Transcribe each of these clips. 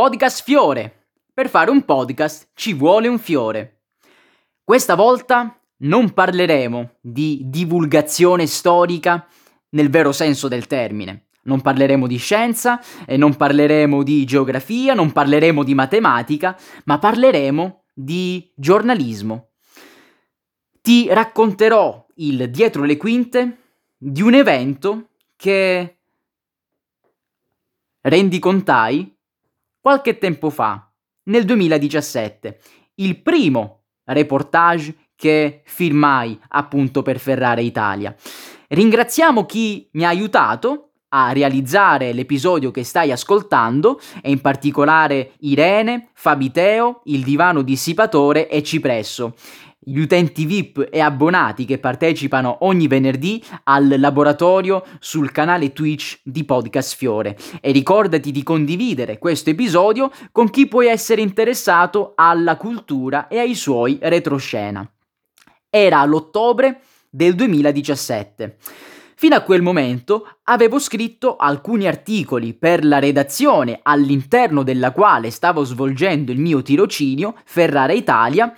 Podcast Fiore. Per fare un podcast ci vuole un fiore. Questa volta non parleremo di divulgazione storica nel vero senso del termine. Non parleremo di scienza, e non parleremo di geografia, non parleremo di matematica, ma parleremo di giornalismo. Ti racconterò il dietro le quinte di un evento che rendicontai qualche tempo fa, nel 2017, il primo reportage che firmai appunto per Ferrara Italia. Ringraziamo chi mi ha aiutato a realizzare l'episodio che stai ascoltando e in particolare Irene, Fabiteo, il divano dissipatore e Cipresso gli utenti VIP e abbonati che partecipano ogni venerdì al laboratorio sul canale Twitch di Podcast Fiore e ricordati di condividere questo episodio con chi può essere interessato alla cultura e ai suoi retroscena. Era l'ottobre del 2017. Fino a quel momento avevo scritto alcuni articoli per la redazione all'interno della quale stavo svolgendo il mio tirocinio Ferrara Italia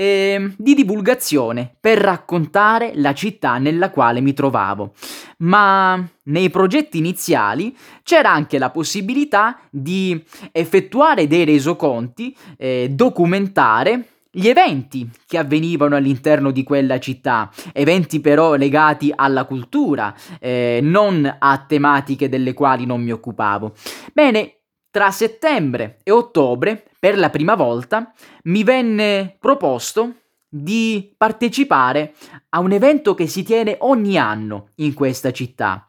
eh, di divulgazione per raccontare la città nella quale mi trovavo. Ma nei progetti iniziali c'era anche la possibilità di effettuare dei resoconti, eh, documentare gli eventi che avvenivano all'interno di quella città, eventi però legati alla cultura, eh, non a tematiche delle quali non mi occupavo. Bene, tra settembre e ottobre, per la prima volta, mi venne proposto di partecipare a un evento che si tiene ogni anno in questa città.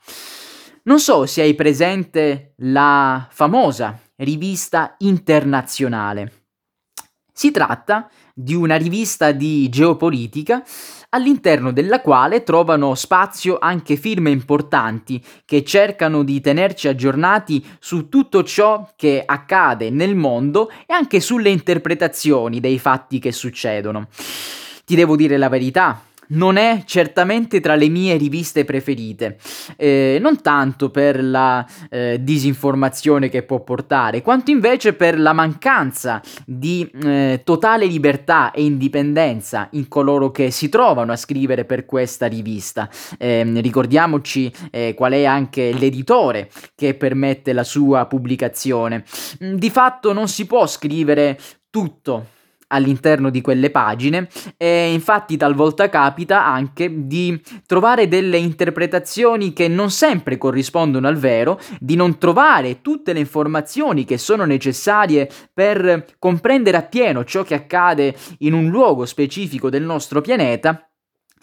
Non so se hai presente la famosa rivista internazionale. Si tratta di una rivista di geopolitica all'interno della quale trovano spazio anche firme importanti che cercano di tenerci aggiornati su tutto ciò che accade nel mondo e anche sulle interpretazioni dei fatti che succedono. Ti devo dire la verità, non è certamente tra le mie riviste preferite, eh, non tanto per la eh, disinformazione che può portare, quanto invece per la mancanza di eh, totale libertà e indipendenza in coloro che si trovano a scrivere per questa rivista. Ehm, ricordiamoci eh, qual è anche l'editore che permette la sua pubblicazione. Di fatto non si può scrivere tutto all'interno di quelle pagine e infatti talvolta capita anche di trovare delle interpretazioni che non sempre corrispondono al vero, di non trovare tutte le informazioni che sono necessarie per comprendere appieno ciò che accade in un luogo specifico del nostro pianeta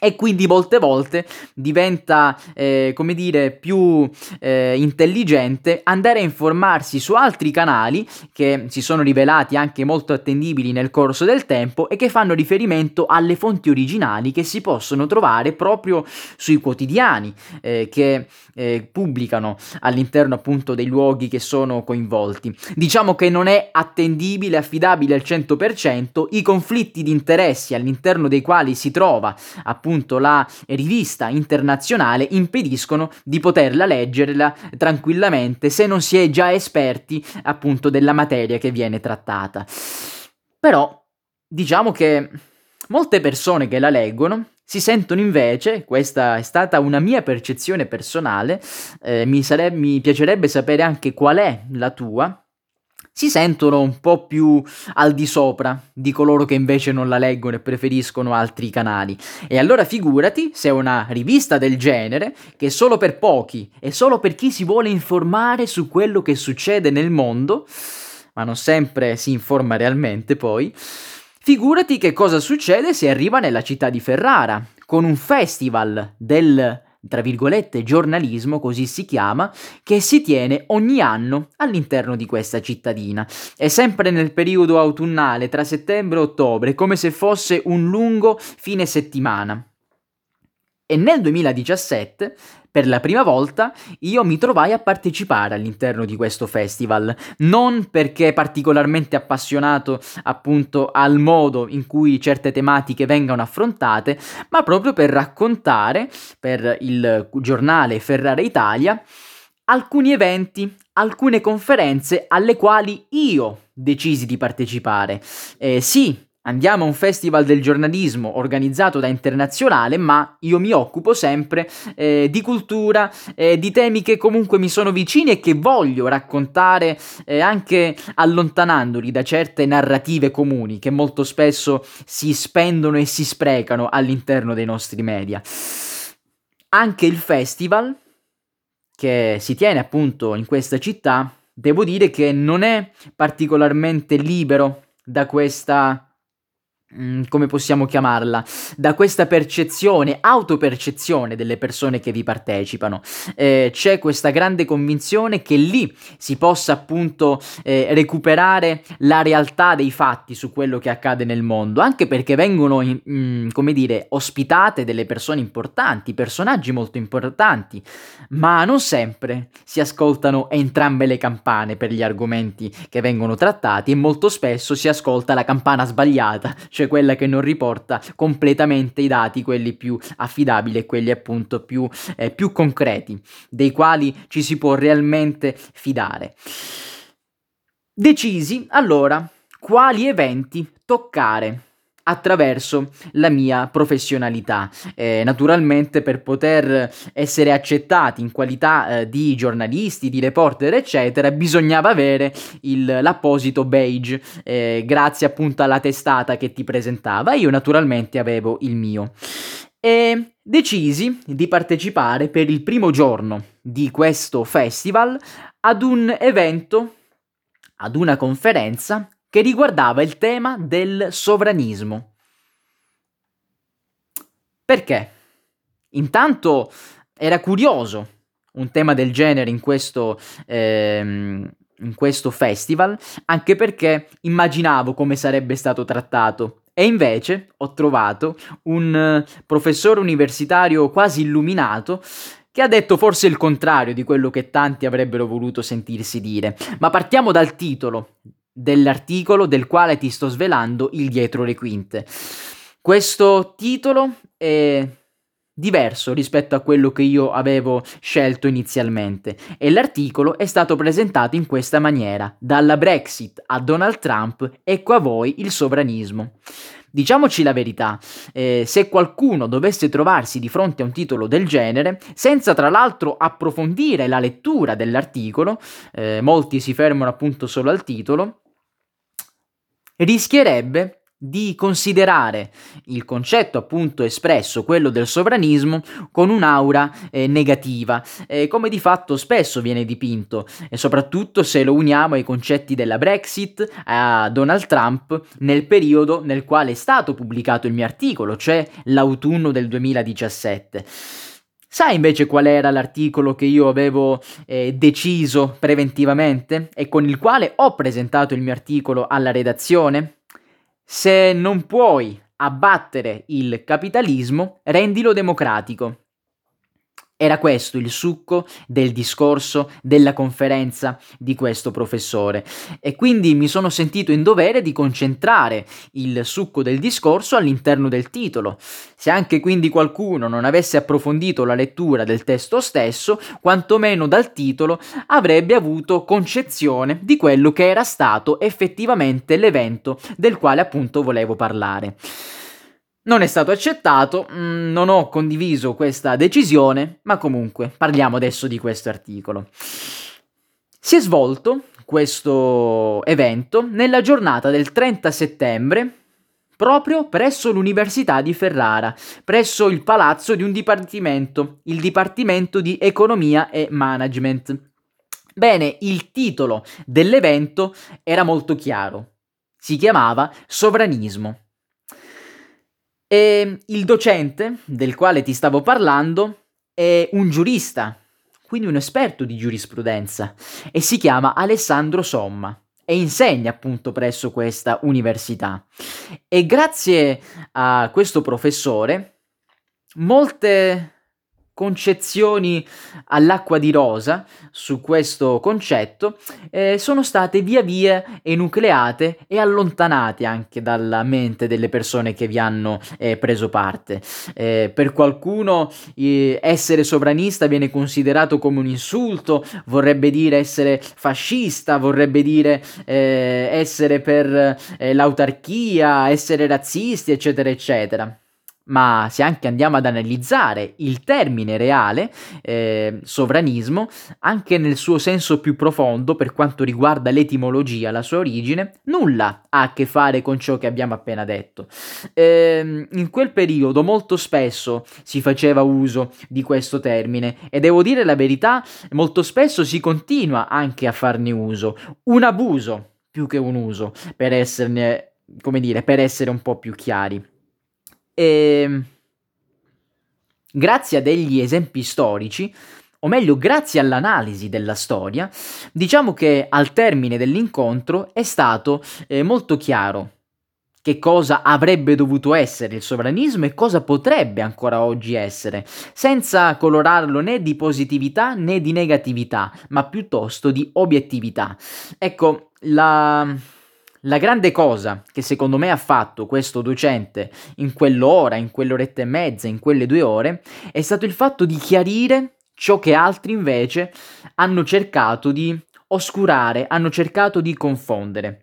e quindi molte volte diventa, eh, come dire, più eh, intelligente andare a informarsi su altri canali che si sono rivelati anche molto attendibili nel corso del tempo e che fanno riferimento alle fonti originali che si possono trovare proprio sui quotidiani eh, che eh, pubblicano all'interno appunto dei luoghi che sono coinvolti. Diciamo che non è attendibile, affidabile al 100% i conflitti di interessi all'interno dei quali si trova appunto appunto la rivista internazionale impediscono di poterla leggerla tranquillamente se non si è già esperti appunto della materia che viene trattata. Però diciamo che molte persone che la leggono si sentono invece, questa è stata una mia percezione personale, eh, mi, sare- mi piacerebbe sapere anche qual è la tua, si sentono un po' più al di sopra di coloro che invece non la leggono e preferiscono altri canali. E allora figurati se una rivista del genere, che è solo per pochi e solo per chi si vuole informare su quello che succede nel mondo, ma non sempre si informa realmente poi, figurati che cosa succede se arriva nella città di Ferrara, con un festival del tra virgolette, giornalismo, così si chiama, che si tiene ogni anno all'interno di questa cittadina. È sempre nel periodo autunnale, tra settembre e ottobre, come se fosse un lungo fine settimana. E nel 2017 per la prima volta io mi trovai a partecipare all'interno di questo festival, non perché particolarmente appassionato appunto al modo in cui certe tematiche vengano affrontate, ma proprio per raccontare per il giornale Ferrara Italia alcuni eventi, alcune conferenze alle quali io decisi di partecipare. Eh, sì, Andiamo a un festival del giornalismo organizzato da Internazionale, ma io mi occupo sempre eh, di cultura, eh, di temi che comunque mi sono vicini e che voglio raccontare eh, anche allontanandoli da certe narrative comuni che molto spesso si spendono e si sprecano all'interno dei nostri media. Anche il festival, che si tiene appunto in questa città, devo dire che non è particolarmente libero da questa come possiamo chiamarla, da questa percezione, autopercezione delle persone che vi partecipano. Eh, c'è questa grande convinzione che lì si possa appunto eh, recuperare la realtà dei fatti su quello che accade nel mondo, anche perché vengono, in, mm, come dire, ospitate delle persone importanti, personaggi molto importanti, ma non sempre si ascoltano entrambe le campane per gli argomenti che vengono trattati e molto spesso si ascolta la campana sbagliata cioè quella che non riporta completamente i dati, quelli più affidabili e quelli appunto più, eh, più concreti, dei quali ci si può realmente fidare. Decisi allora quali eventi toccare attraverso la mia professionalità. Eh, naturalmente per poter essere accettati in qualità eh, di giornalisti, di reporter, eccetera, bisognava avere il, l'apposito badge, eh, grazie appunto alla testata che ti presentava. Io naturalmente avevo il mio. E decisi di partecipare per il primo giorno di questo festival ad un evento, ad una conferenza che riguardava il tema del sovranismo. Perché? Intanto era curioso un tema del genere in questo, ehm, in questo festival, anche perché immaginavo come sarebbe stato trattato. E invece ho trovato un professore universitario quasi illuminato che ha detto forse il contrario di quello che tanti avrebbero voluto sentirsi dire. Ma partiamo dal titolo dell'articolo del quale ti sto svelando il dietro le quinte. Questo titolo è diverso rispetto a quello che io avevo scelto inizialmente e l'articolo è stato presentato in questa maniera: dalla Brexit a Donald Trump, ecco a voi il sovranismo. Diciamoci la verità, eh, se qualcuno dovesse trovarsi di fronte a un titolo del genere, senza tra l'altro approfondire la lettura dell'articolo, eh, molti si fermano appunto solo al titolo, rischierebbe di considerare il concetto appunto espresso, quello del sovranismo, con un'aura eh, negativa, eh, come di fatto spesso viene dipinto, e soprattutto se lo uniamo ai concetti della Brexit, a Donald Trump, nel periodo nel quale è stato pubblicato il mio articolo, cioè l'autunno del 2017. Sai invece qual era l'articolo che io avevo eh, deciso preventivamente e con il quale ho presentato il mio articolo alla redazione? Se non puoi abbattere il capitalismo, rendilo democratico. Era questo il succo del discorso della conferenza di questo professore e quindi mi sono sentito in dovere di concentrare il succo del discorso all'interno del titolo. Se anche quindi qualcuno non avesse approfondito la lettura del testo stesso, quantomeno dal titolo avrebbe avuto concezione di quello che era stato effettivamente l'evento del quale appunto volevo parlare. Non è stato accettato, mm, non ho condiviso questa decisione, ma comunque parliamo adesso di questo articolo. Si è svolto questo evento nella giornata del 30 settembre proprio presso l'Università di Ferrara, presso il palazzo di un dipartimento, il Dipartimento di Economia e Management. Bene, il titolo dell'evento era molto chiaro. Si chiamava Sovranismo. E il docente del quale ti stavo parlando è un giurista, quindi un esperto di giurisprudenza, e si chiama Alessandro Somma e insegna appunto presso questa università. E grazie a questo professore, molte concezioni all'acqua di rosa su questo concetto eh, sono state via via enucleate e allontanate anche dalla mente delle persone che vi hanno eh, preso parte. Eh, per qualcuno eh, essere sovranista viene considerato come un insulto, vorrebbe dire essere fascista, vorrebbe dire eh, essere per eh, l'autarchia, essere razzisti, eccetera, eccetera ma se anche andiamo ad analizzare il termine reale, eh, sovranismo, anche nel suo senso più profondo per quanto riguarda l'etimologia, la sua origine, nulla ha a che fare con ciò che abbiamo appena detto. Eh, in quel periodo molto spesso si faceva uso di questo termine e devo dire la verità, molto spesso si continua anche a farne uso, un abuso più che un uso, per esserne, come dire, per essere un po' più chiari. E ehm, grazie a degli esempi storici, o meglio grazie all'analisi della storia, diciamo che al termine dell'incontro è stato eh, molto chiaro che cosa avrebbe dovuto essere il sovranismo e cosa potrebbe ancora oggi essere, senza colorarlo né di positività né di negatività, ma piuttosto di obiettività. Ecco, la la grande cosa che secondo me ha fatto questo docente in quell'ora, in quell'oretta e mezza, in quelle due ore, è stato il fatto di chiarire ciò che altri invece hanno cercato di oscurare, hanno cercato di confondere.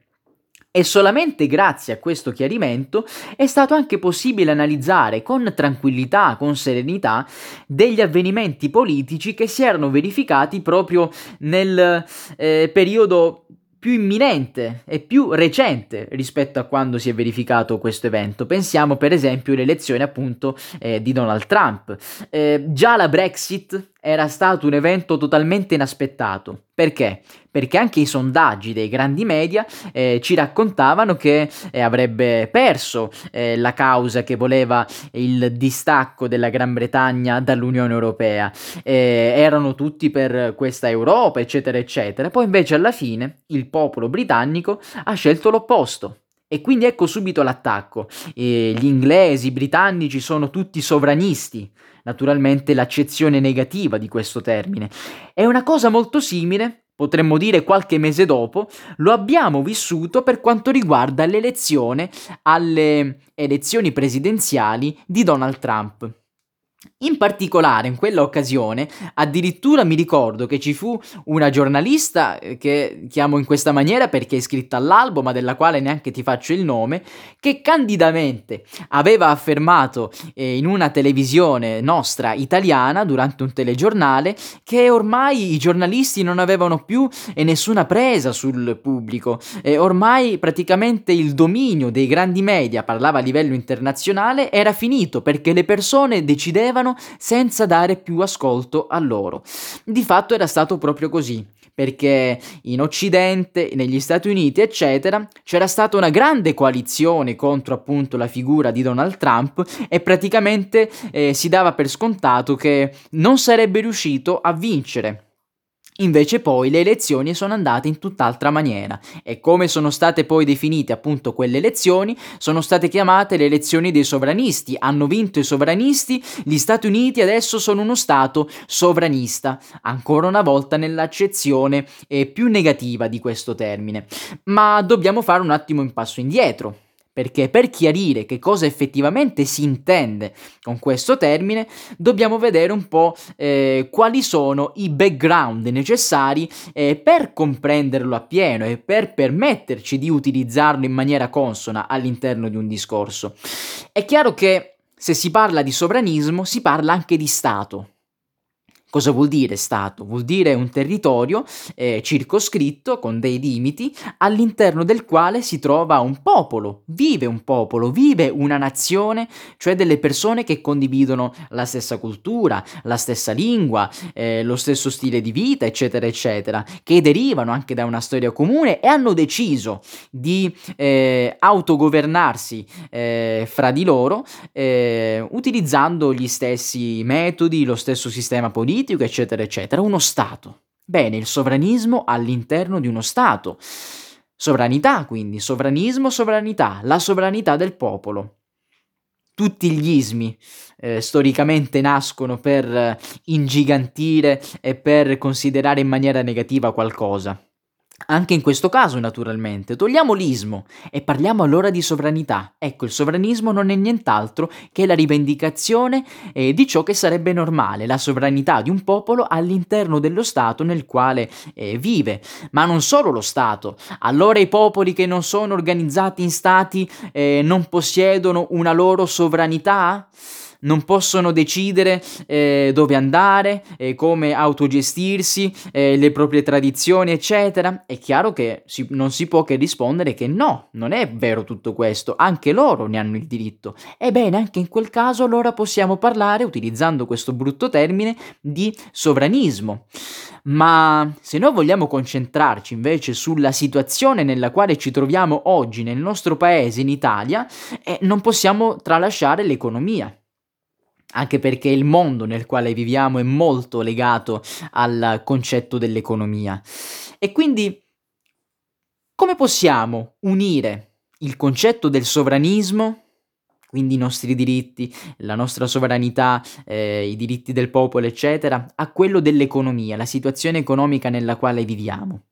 E solamente grazie a questo chiarimento è stato anche possibile analizzare con tranquillità, con serenità, degli avvenimenti politici che si erano verificati proprio nel eh, periodo più imminente e più recente rispetto a quando si è verificato questo evento. Pensiamo per esempio alle elezioni appunto eh, di Donald Trump. Eh, già la Brexit era stato un evento totalmente inaspettato. Perché? Perché anche i sondaggi dei grandi media eh, ci raccontavano che eh, avrebbe perso eh, la causa che voleva il distacco della Gran Bretagna dall'Unione Europea. Eh, erano tutti per questa Europa, eccetera, eccetera. Poi invece alla fine il popolo britannico ha scelto l'opposto. E quindi ecco subito l'attacco. gli inglesi, i britannici sono tutti sovranisti naturalmente l'accezione negativa di questo termine. È una cosa molto simile, potremmo dire qualche mese dopo, lo abbiamo vissuto per quanto riguarda l'elezione alle elezioni presidenziali di Donald Trump. In particolare, in quella occasione, addirittura mi ricordo che ci fu una giornalista eh, che chiamo in questa maniera perché è iscritta all'albo, ma della quale neanche ti faccio il nome, che candidamente aveva affermato eh, in una televisione nostra italiana durante un telegiornale che ormai i giornalisti non avevano più eh, nessuna presa sul pubblico, e ormai praticamente il dominio dei grandi media, parlava a livello internazionale, era finito perché le persone decidevano senza dare più ascolto a loro. Di fatto era stato proprio così perché in Occidente, negli Stati Uniti, eccetera, c'era stata una grande coalizione contro appunto la figura di Donald Trump e praticamente eh, si dava per scontato che non sarebbe riuscito a vincere Invece poi le elezioni sono andate in tutt'altra maniera. E come sono state poi definite appunto quelle elezioni sono state chiamate le elezioni dei sovranisti, hanno vinto i sovranisti, gli Stati Uniti adesso sono uno Stato sovranista, ancora una volta nell'accezione eh, più negativa di questo termine. Ma dobbiamo fare un attimo un passo indietro perché per chiarire che cosa effettivamente si intende con questo termine dobbiamo vedere un po' eh, quali sono i background necessari eh, per comprenderlo appieno e per permetterci di utilizzarlo in maniera consona all'interno di un discorso. È chiaro che se si parla di sovranismo si parla anche di Stato, Cosa vuol dire Stato? Vuol dire un territorio eh, circoscritto con dei limiti all'interno del quale si trova un popolo, vive un popolo, vive una nazione, cioè delle persone che condividono la stessa cultura, la stessa lingua, eh, lo stesso stile di vita, eccetera, eccetera, che derivano anche da una storia comune e hanno deciso di eh, autogovernarsi eh, fra di loro eh, utilizzando gli stessi metodi, lo stesso sistema politico, politico, eccetera, eccetera. Uno Stato. Bene, il sovranismo all'interno di uno Stato. Sovranità, quindi, sovranismo, sovranità, la sovranità del popolo. tutti gli ismi eh, storicamente nascono per eh, ingigantire e per considerare in maniera negativa qualcosa. Anche in questo caso, naturalmente, togliamo l'ismo e parliamo allora di sovranità. Ecco, il sovranismo non è nient'altro che la rivendicazione eh, di ciò che sarebbe normale, la sovranità di un popolo all'interno dello Stato nel quale eh, vive. Ma non solo lo Stato. Allora i popoli che non sono organizzati in Stati eh, non possiedono una loro sovranità? Non possono decidere eh, dove andare, eh, come autogestirsi, eh, le proprie tradizioni, eccetera. È chiaro che si, non si può che rispondere che no, non è vero tutto questo, anche loro ne hanno il diritto. Ebbene, anche in quel caso allora possiamo parlare, utilizzando questo brutto termine, di sovranismo. Ma se noi vogliamo concentrarci invece sulla situazione nella quale ci troviamo oggi nel nostro paese, in Italia, eh, non possiamo tralasciare l'economia anche perché il mondo nel quale viviamo è molto legato al concetto dell'economia. E quindi come possiamo unire il concetto del sovranismo, quindi i nostri diritti, la nostra sovranità, eh, i diritti del popolo, eccetera, a quello dell'economia, la situazione economica nella quale viviamo?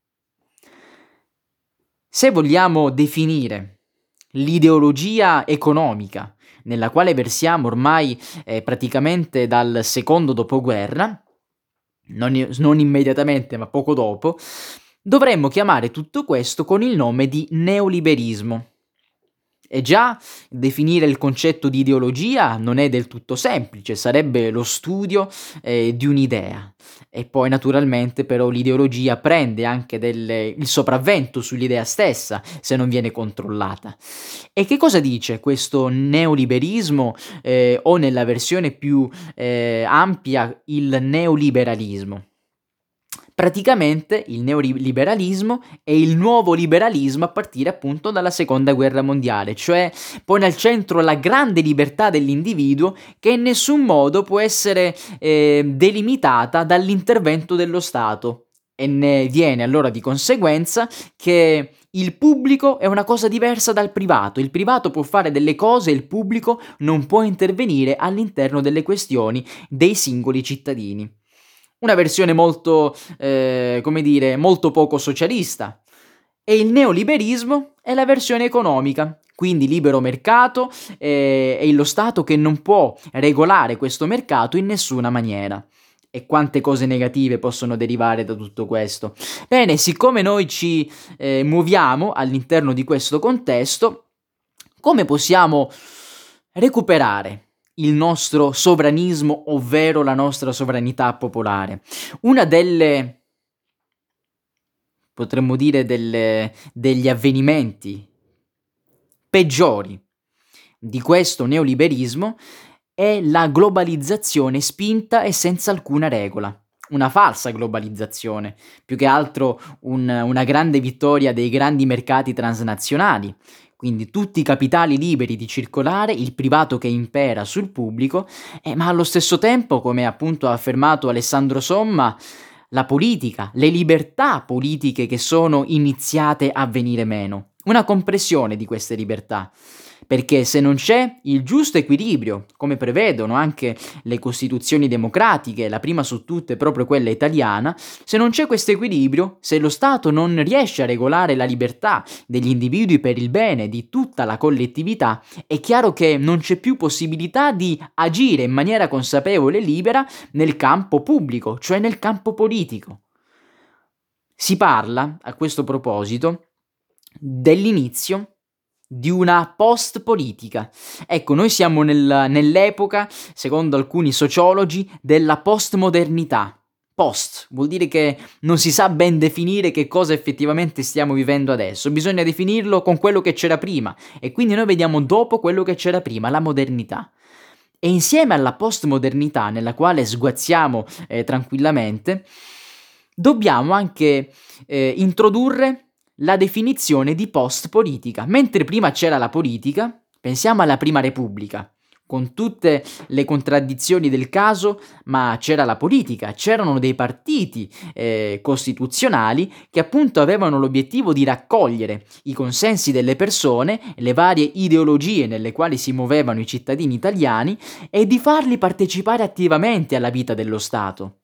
Se vogliamo definire l'ideologia economica nella quale versiamo ormai eh, praticamente dal secondo dopoguerra, non, non immediatamente ma poco dopo, dovremmo chiamare tutto questo con il nome di neoliberismo. E già definire il concetto di ideologia non è del tutto semplice, sarebbe lo studio eh, di un'idea. E poi naturalmente però l'ideologia prende anche delle, il sopravvento sull'idea stessa se non viene controllata. E che cosa dice questo neoliberismo eh, o nella versione più eh, ampia il neoliberalismo? Praticamente il neoliberalismo è il nuovo liberalismo a partire appunto dalla seconda guerra mondiale, cioè pone al centro la grande libertà dell'individuo che in nessun modo può essere eh, delimitata dall'intervento dello Stato. E ne viene allora di conseguenza che il pubblico è una cosa diversa dal privato, il privato può fare delle cose e il pubblico non può intervenire all'interno delle questioni dei singoli cittadini una versione molto, eh, come dire, molto poco socialista. E il neoliberismo è la versione economica, quindi libero mercato eh, e lo Stato che non può regolare questo mercato in nessuna maniera. E quante cose negative possono derivare da tutto questo? Bene, siccome noi ci eh, muoviamo all'interno di questo contesto, come possiamo recuperare il nostro sovranismo, ovvero la nostra sovranità popolare. Una delle, potremmo dire, delle, degli avvenimenti peggiori di questo neoliberismo è la globalizzazione spinta e senza alcuna regola. Una falsa globalizzazione, più che altro un, una grande vittoria dei grandi mercati transnazionali, quindi tutti i capitali liberi di circolare, il privato che impera sul pubblico, eh, ma allo stesso tempo, come appunto ha affermato Alessandro Somma, la politica, le libertà politiche che sono iniziate a venire meno, una compressione di queste libertà perché se non c'è il giusto equilibrio, come prevedono anche le costituzioni democratiche, la prima su tutte proprio quella italiana, se non c'è questo equilibrio, se lo Stato non riesce a regolare la libertà degli individui per il bene di tutta la collettività, è chiaro che non c'è più possibilità di agire in maniera consapevole e libera nel campo pubblico, cioè nel campo politico. Si parla, a questo proposito, dell'inizio di una post-politica. Ecco, noi siamo nel, nell'epoca, secondo alcuni sociologi, della postmodernità. Post vuol dire che non si sa ben definire che cosa effettivamente stiamo vivendo adesso, bisogna definirlo con quello che c'era prima e quindi noi vediamo dopo quello che c'era prima, la modernità. E insieme alla postmodernità nella quale sguazziamo eh, tranquillamente, dobbiamo anche eh, introdurre la definizione di post-politica. Mentre prima c'era la politica, pensiamo alla Prima Repubblica, con tutte le contraddizioni del caso, ma c'era la politica, c'erano dei partiti eh, costituzionali che appunto avevano l'obiettivo di raccogliere i consensi delle persone, le varie ideologie nelle quali si muovevano i cittadini italiani e di farli partecipare attivamente alla vita dello Stato.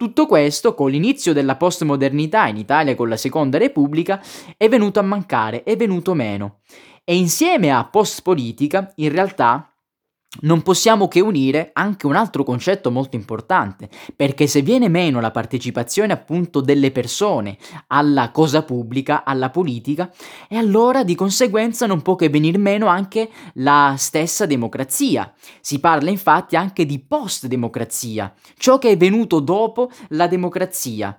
Tutto questo, con l'inizio della postmodernità in Italia con la Seconda Repubblica, è venuto a mancare, è venuto meno. E insieme a post-politica, in realtà, non possiamo che unire anche un altro concetto molto importante, perché se viene meno la partecipazione appunto delle persone alla cosa pubblica, alla politica, e allora di conseguenza non può che venir meno anche la stessa democrazia. Si parla infatti anche di post-democrazia, ciò che è venuto dopo la democrazia.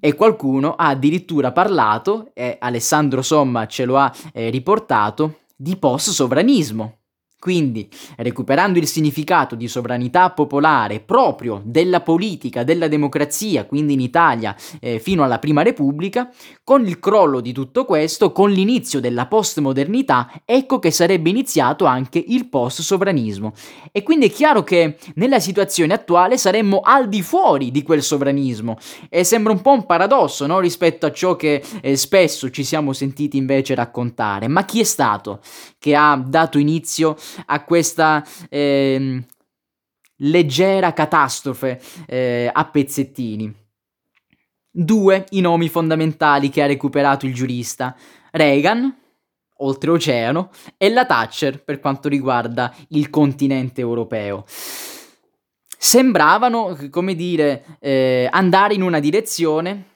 E qualcuno ha addirittura parlato, e Alessandro Somma ce lo ha eh, riportato, di post-sovranismo. Quindi, recuperando il significato di sovranità popolare proprio della politica, della democrazia, quindi in Italia eh, fino alla Prima Repubblica, con il crollo di tutto questo, con l'inizio della postmodernità, ecco che sarebbe iniziato anche il post-sovranismo. E quindi è chiaro che nella situazione attuale saremmo al di fuori di quel sovranismo. E sembra un po' un paradosso, no? Rispetto a ciò che eh, spesso ci siamo sentiti invece raccontare. Ma chi è stato che ha dato inizio a questa eh, leggera catastrofe eh, a pezzettini. Due i nomi fondamentali che ha recuperato il giurista, Reagan, oltreoceano, e la Thatcher per quanto riguarda il continente europeo. Sembravano, come dire, eh, andare in una direzione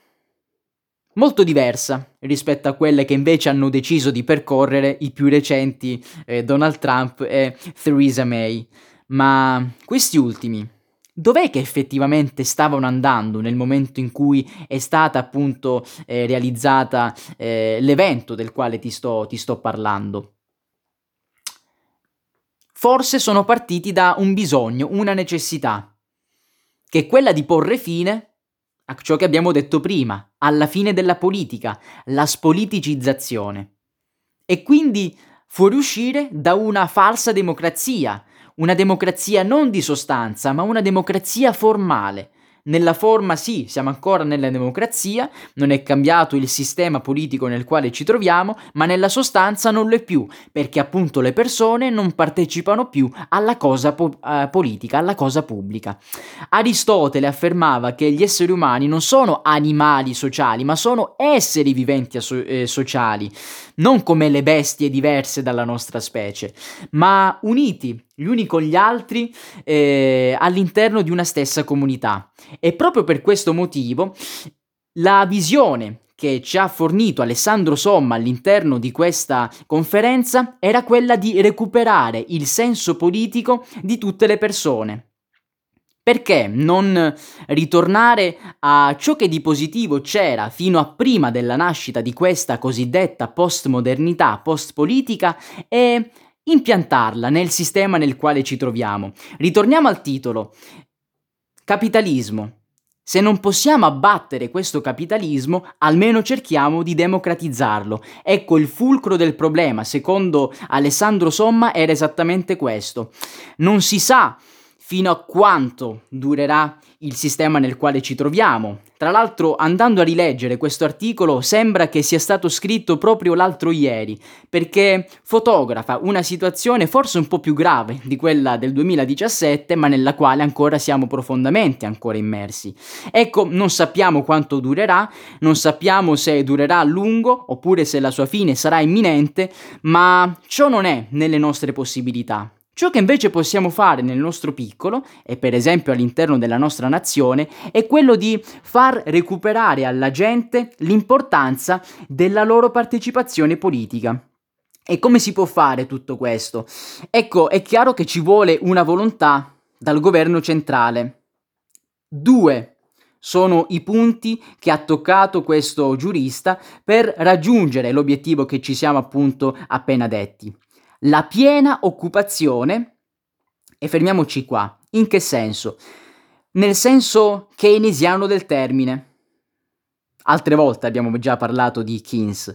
molto diversa rispetto a quelle che invece hanno deciso di percorrere i più recenti eh, Donald Trump e Theresa May. Ma questi ultimi, dov'è che effettivamente stavano andando nel momento in cui è stata appunto eh, realizzata eh, l'evento del quale ti sto, ti sto parlando? Forse sono partiti da un bisogno, una necessità, che è quella di porre fine a ciò che abbiamo detto prima, alla fine della politica, la spoliticizzazione. E quindi fuoriuscire da una falsa democrazia, una democrazia non di sostanza, ma una democrazia formale, nella forma sì, siamo ancora nella democrazia, non è cambiato il sistema politico nel quale ci troviamo, ma nella sostanza non lo è più, perché appunto le persone non partecipano più alla cosa po- uh, politica, alla cosa pubblica. Aristotele affermava che gli esseri umani non sono animali sociali, ma sono esseri viventi aso- eh, sociali, non come le bestie diverse dalla nostra specie, ma uniti gli uni con gli altri eh, all'interno di una stessa comunità. E proprio per questo motivo la visione che ci ha fornito Alessandro Somma all'interno di questa conferenza era quella di recuperare il senso politico di tutte le persone. Perché non ritornare a ciò che di positivo c'era fino a prima della nascita di questa cosiddetta postmodernità, postpolitica e impiantarla nel sistema nel quale ci troviamo. Ritorniamo al titolo. Capitalismo. Se non possiamo abbattere questo capitalismo, almeno cerchiamo di democratizzarlo. Ecco il fulcro del problema, secondo Alessandro Somma, era esattamente questo. Non si sa fino a quanto durerà il sistema nel quale ci troviamo. Tra l'altro, andando a rileggere questo articolo, sembra che sia stato scritto proprio l'altro ieri, perché fotografa una situazione forse un po' più grave di quella del 2017, ma nella quale ancora siamo profondamente ancora immersi. Ecco, non sappiamo quanto durerà, non sappiamo se durerà a lungo oppure se la sua fine sarà imminente, ma ciò non è nelle nostre possibilità. Ciò che invece possiamo fare nel nostro piccolo, e per esempio all'interno della nostra nazione, è quello di far recuperare alla gente l'importanza della loro partecipazione politica. E come si può fare tutto questo? Ecco, è chiaro che ci vuole una volontà dal governo centrale. Due sono i punti che ha toccato questo giurista per raggiungere l'obiettivo che ci siamo appunto appena detti la piena occupazione, e fermiamoci qua, in che senso? Nel senso keynesiano del termine. Altre volte abbiamo già parlato di Keynes.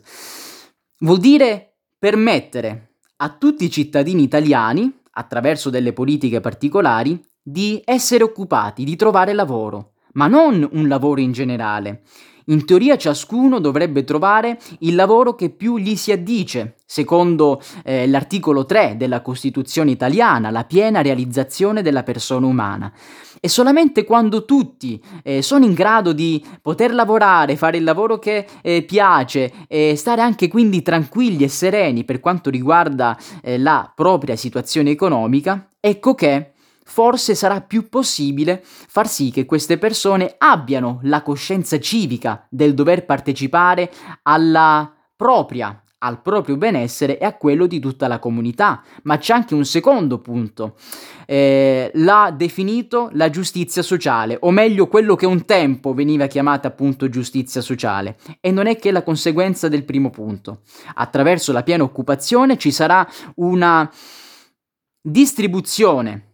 Vuol dire permettere a tutti i cittadini italiani, attraverso delle politiche particolari, di essere occupati, di trovare lavoro, ma non un lavoro in generale. In teoria ciascuno dovrebbe trovare il lavoro che più gli si addice, secondo eh, l'articolo 3 della Costituzione italiana, la piena realizzazione della persona umana. E solamente quando tutti eh, sono in grado di poter lavorare, fare il lavoro che eh, piace stare anche quindi tranquilli e sereni per quanto riguarda eh, la propria situazione economica, ecco che forse sarà più possibile far sì che queste persone abbiano la coscienza civica del dover partecipare alla propria al proprio benessere e a quello di tutta la comunità. Ma c'è anche un secondo punto. Eh, l'ha definito la giustizia sociale, o meglio quello che un tempo veniva chiamata appunto giustizia sociale, e non è che la conseguenza del primo punto. Attraverso la piena occupazione ci sarà una distribuzione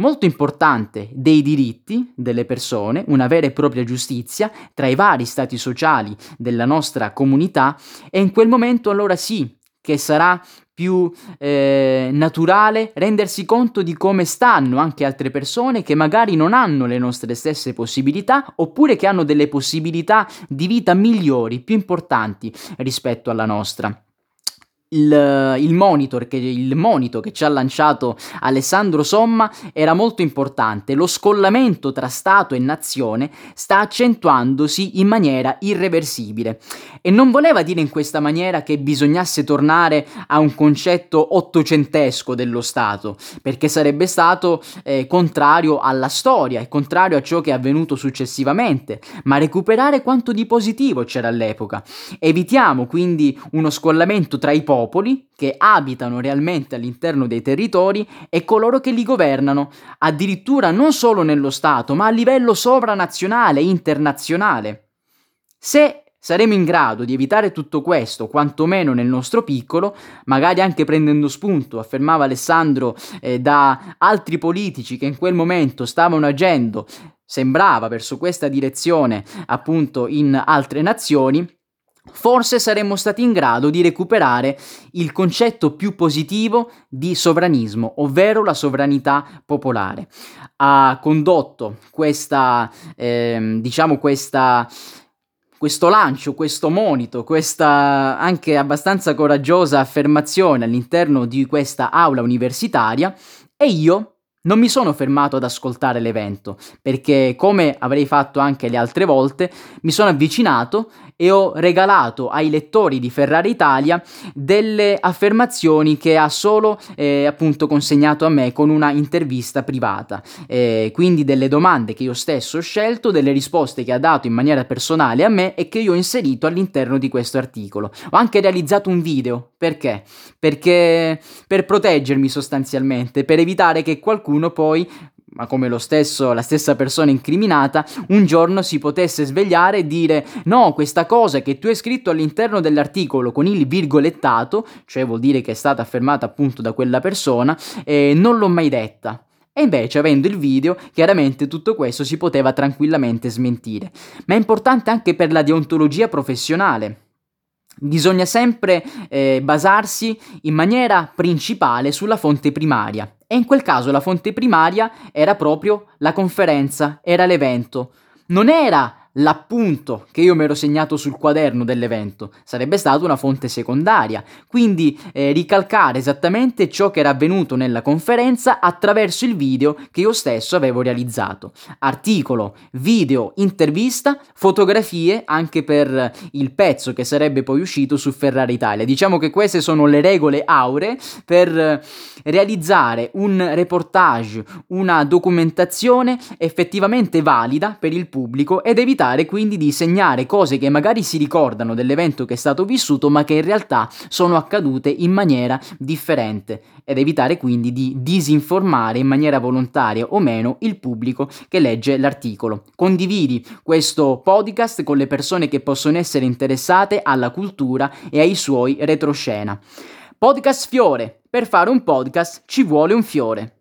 molto importante dei diritti delle persone, una vera e propria giustizia tra i vari stati sociali della nostra comunità e in quel momento allora sì che sarà più eh, naturale rendersi conto di come stanno anche altre persone che magari non hanno le nostre stesse possibilità oppure che hanno delle possibilità di vita migliori, più importanti rispetto alla nostra il, il, monitor che, il monito che ci ha lanciato Alessandro Somma era molto importante. Lo scollamento tra Stato e nazione sta accentuandosi in maniera irreversibile. E non voleva dire in questa maniera che bisognasse tornare a un concetto ottocentesco dello Stato, perché sarebbe stato eh, contrario alla storia e contrario a ciò che è avvenuto successivamente, ma recuperare quanto di positivo c'era all'epoca. Evitiamo quindi uno scollamento tra i popoli popoli che abitano realmente all'interno dei territori e coloro che li governano, addirittura non solo nello Stato, ma a livello sovranazionale e internazionale. Se saremo in grado di evitare tutto questo, quantomeno nel nostro piccolo, magari anche prendendo spunto, affermava Alessandro, eh, da altri politici che in quel momento stavano agendo, sembrava verso questa direzione appunto in altre nazioni, forse saremmo stati in grado di recuperare il concetto più positivo di sovranismo, ovvero la sovranità popolare. Ha condotto questa, eh, diciamo questa questo lancio, questo monito, questa anche abbastanza coraggiosa affermazione all'interno di questa aula universitaria e io non mi sono fermato ad ascoltare l'evento, perché come avrei fatto anche le altre volte, mi sono avvicinato e ho regalato ai lettori di Ferrari Italia delle affermazioni che ha solo eh, appunto consegnato a me con una intervista privata. Eh, quindi delle domande che io stesso ho scelto, delle risposte che ha dato in maniera personale a me e che io ho inserito all'interno di questo articolo. Ho anche realizzato un video. Perché? Perché per proteggermi sostanzialmente, per evitare che qualcuno poi ma come stesso, la stessa persona incriminata, un giorno si potesse svegliare e dire no, questa cosa che tu hai scritto all'interno dell'articolo con il virgolettato, cioè vuol dire che è stata affermata appunto da quella persona, eh, non l'ho mai detta. E invece, avendo il video, chiaramente tutto questo si poteva tranquillamente smentire. Ma è importante anche per la deontologia professionale. Bisogna sempre eh, basarsi in maniera principale sulla fonte primaria. E in quel caso la fonte primaria era proprio la conferenza, era l'evento. Non era l'appunto che io mi ero segnato sul quaderno dell'evento sarebbe stata una fonte secondaria, quindi eh, ricalcare esattamente ciò che era avvenuto nella conferenza attraverso il video che io stesso avevo realizzato. Articolo, video, intervista, fotografie anche per il pezzo che sarebbe poi uscito su Ferrari Italia. Diciamo che queste sono le regole auree per realizzare un reportage, una documentazione effettivamente valida per il pubblico ed evitare evitare quindi di segnare cose che magari si ricordano dell'evento che è stato vissuto ma che in realtà sono accadute in maniera differente ed evitare quindi di disinformare in maniera volontaria o meno il pubblico che legge l'articolo. Condividi questo podcast con le persone che possono essere interessate alla cultura e ai suoi retroscena. Podcast Fiore. Per fare un podcast ci vuole un fiore.